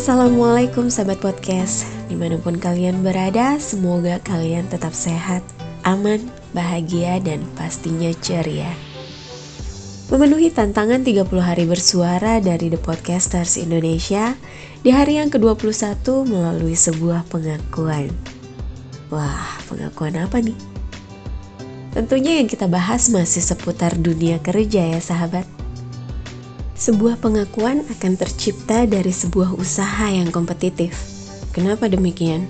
Assalamualaikum sahabat podcast. Di mana pun kalian berada Semoga kalian tetap sehat Aman, bahagia, dan pastinya ceria. Memenuhi tantangan 30 hari bersuara dari The Podcasters Indonesia Di hari yang ke-21 melalui sebuah pengakuan. Wah, pengakuan apa nih? Tentunya yang kita bahas masih seputar dunia kerja ya sahabat sebuah pengakuan akan tercipta dari sebuah usaha yang kompetitif. Kenapa demikian?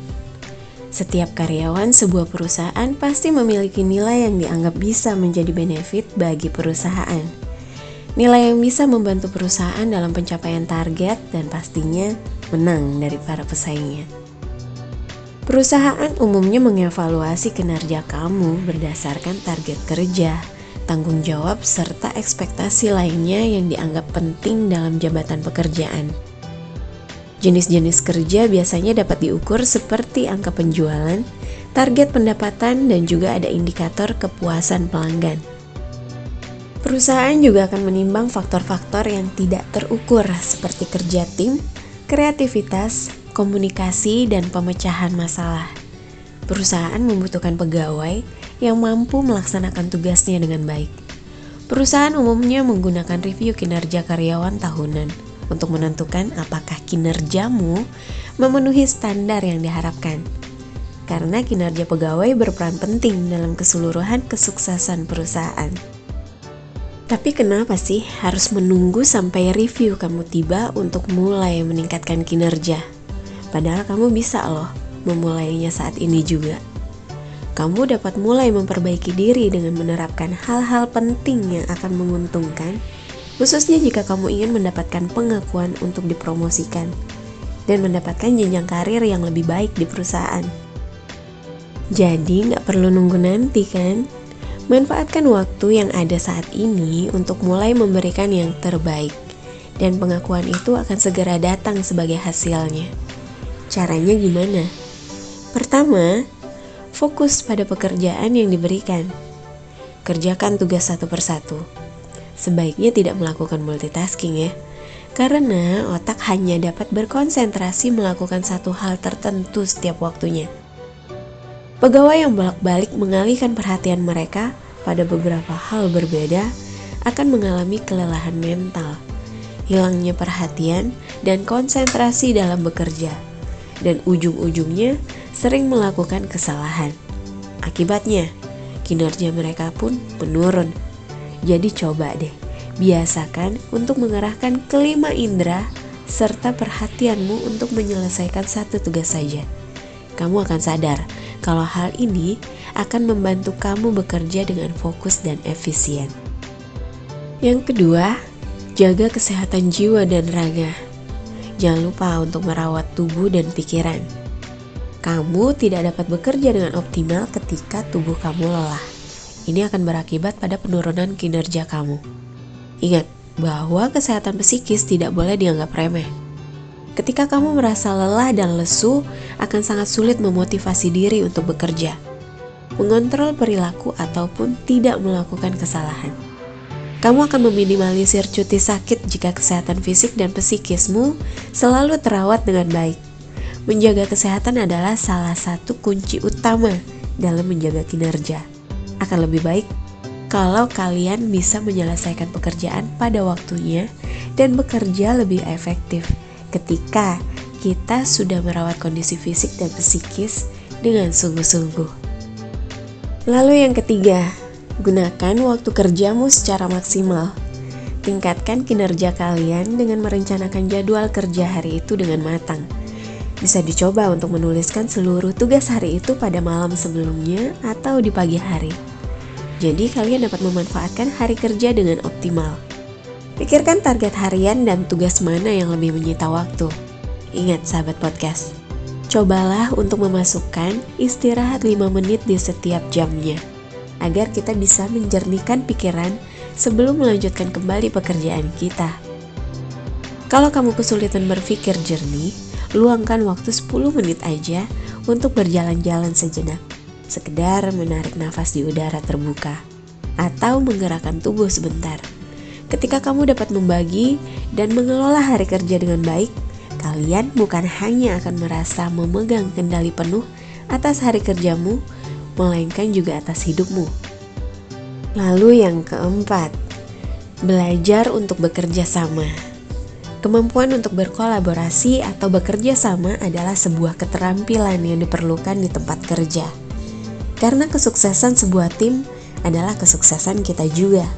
Setiap karyawan sebuah perusahaan pasti memiliki nilai yang dianggap bisa menjadi benefit bagi perusahaan. Nilai yang bisa membantu perusahaan dalam pencapaian target dan pastinya menang dari para pesaingnya. Perusahaan umumnya mengevaluasi kinerja kamu berdasarkan target kerja, tanggung jawab, serta ekspektasi lainnya yang dianggap penting dalam jabatan pekerjaan. Jenis-jenis kerja biasanya dapat diukur seperti angka penjualan, target pendapatan, dan juga ada indikator kepuasan pelanggan. Perusahaan juga akan menimbang faktor-faktor yang tidak terukur seperti kerja tim, kreativitas, komunikasi, dan pemecahan masalah. Perusahaan membutuhkan pegawai yang mampu melaksanakan tugasnya dengan baik. Perusahaan umumnya menggunakan review kinerja karyawan tahunan untuk menentukan apakah kinerjamu memenuhi standar yang diharapkan. Karena kinerja pegawai berperan penting dalam keseluruhan kesuksesan perusahaan. Tapi kenapa sih harus menunggu sampai review kamu tiba untuk mulai meningkatkan kinerja? Padahal kamu bisa loh memulainya saat ini juga kamu dapat mulai memperbaiki diri dengan menerapkan hal-hal penting yang akan menguntungkan, khususnya jika kamu ingin mendapatkan pengakuan untuk dipromosikan dan mendapatkan jenjang karir yang lebih baik di perusahaan. Jadi nggak perlu nunggu nanti kan? Manfaatkan waktu yang ada saat ini untuk mulai memberikan yang terbaik dan pengakuan itu akan segera datang sebagai hasilnya. Caranya gimana? Pertama, Fokus pada pekerjaan yang diberikan. Kerjakan tugas satu persatu. Sebaiknya tidak melakukan multitasking ya, karena otak hanya dapat berkonsentrasi melakukan satu hal tertentu setiap waktunya. Pegawai yang bolak-balik mengalihkan perhatian mereka pada beberapa hal berbeda akan mengalami kelelahan mental, hilangnya perhatian, dan konsentrasi dalam bekerja, dan ujung-ujungnya sering melakukan kesalahan. Akibatnya, kinerja mereka pun menurun. Jadi coba deh, biasakan untuk mengerahkan kelima indera serta perhatianmu untuk menyelesaikan satu tugas saja. Kamu akan sadar kalau hal ini akan membantu kamu bekerja dengan fokus dan efisien. Yang kedua, jaga kesehatan jiwa dan raga. Jangan lupa untuk merawat tubuh dan pikiran kamu tidak dapat bekerja dengan optimal ketika tubuh kamu lelah. Ini akan berakibat pada penurunan kinerja kamu. Ingat bahwa kesehatan psikis tidak boleh dianggap remeh. Ketika kamu merasa lelah dan lesu, akan sangat sulit memotivasi diri untuk bekerja, mengontrol perilaku, ataupun tidak melakukan kesalahan. Kamu akan meminimalisir cuti sakit jika kesehatan fisik dan psikismu selalu terawat dengan baik. Menjaga kesehatan adalah salah satu kunci utama dalam menjaga kinerja. Akan lebih baik kalau kalian bisa menyelesaikan pekerjaan pada waktunya dan bekerja lebih efektif ketika kita sudah merawat kondisi fisik dan psikis dengan sungguh-sungguh. Lalu yang ketiga, gunakan waktu kerjamu secara maksimal. Tingkatkan kinerja kalian dengan merencanakan jadwal kerja hari itu dengan matang bisa dicoba untuk menuliskan seluruh tugas hari itu pada malam sebelumnya atau di pagi hari. Jadi kalian dapat memanfaatkan hari kerja dengan optimal. Pikirkan target harian dan tugas mana yang lebih menyita waktu. Ingat sahabat podcast, cobalah untuk memasukkan istirahat 5 menit di setiap jamnya agar kita bisa menjernihkan pikiran sebelum melanjutkan kembali pekerjaan kita. Kalau kamu kesulitan berpikir jernih, luangkan waktu 10 menit aja untuk berjalan-jalan sejenak, sekedar menarik nafas di udara terbuka, atau menggerakkan tubuh sebentar. Ketika kamu dapat membagi dan mengelola hari kerja dengan baik, kalian bukan hanya akan merasa memegang kendali penuh atas hari kerjamu, melainkan juga atas hidupmu. Lalu yang keempat, belajar untuk bekerja sama. Kemampuan untuk berkolaborasi atau bekerja sama adalah sebuah keterampilan yang diperlukan di tempat kerja. Karena kesuksesan sebuah tim adalah kesuksesan kita juga.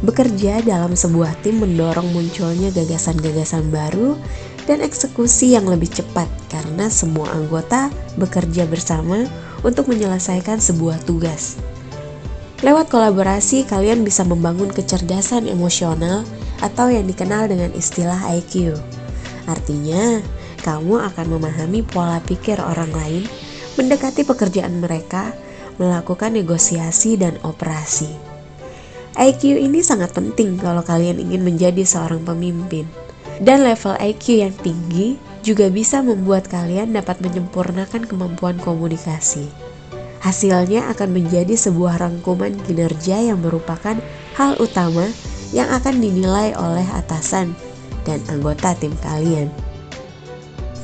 Bekerja dalam sebuah tim mendorong munculnya gagasan-gagasan baru dan eksekusi yang lebih cepat karena semua anggota bekerja bersama untuk menyelesaikan sebuah tugas. Lewat kolaborasi, kalian bisa membangun kecerdasan emosional atau yang dikenal dengan istilah IQ. Artinya, kamu akan memahami pola pikir orang lain, mendekati pekerjaan mereka, melakukan negosiasi dan operasi. IQ ini sangat penting kalau kalian ingin menjadi seorang pemimpin. Dan level IQ yang tinggi juga bisa membuat kalian dapat menyempurnakan kemampuan komunikasi. Hasilnya akan menjadi sebuah rangkuman kinerja yang merupakan hal utama yang akan dinilai oleh atasan dan anggota tim kalian.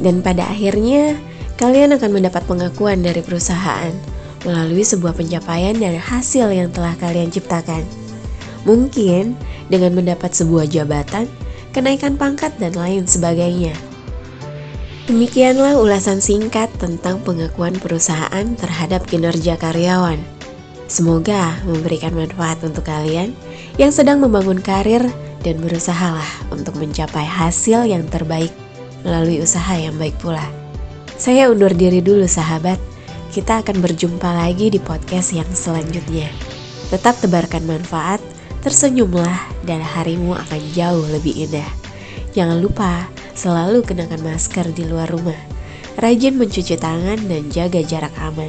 Dan pada akhirnya, kalian akan mendapat pengakuan dari perusahaan melalui sebuah pencapaian dari hasil yang telah kalian ciptakan. Mungkin dengan mendapat sebuah jabatan, kenaikan pangkat, dan lain sebagainya. Demikianlah ulasan singkat tentang pengakuan perusahaan terhadap kinerja karyawan. Semoga memberikan manfaat untuk kalian yang sedang membangun karir dan berusahalah untuk mencapai hasil yang terbaik melalui usaha yang baik pula. Saya undur diri dulu sahabat, kita akan berjumpa lagi di podcast yang selanjutnya. Tetap tebarkan manfaat, Tersenyumlah dan harimu akan jauh lebih indah. Jangan lupa selalu kenakan masker di luar rumah. Rajin mencuci tangan dan jaga jarak aman.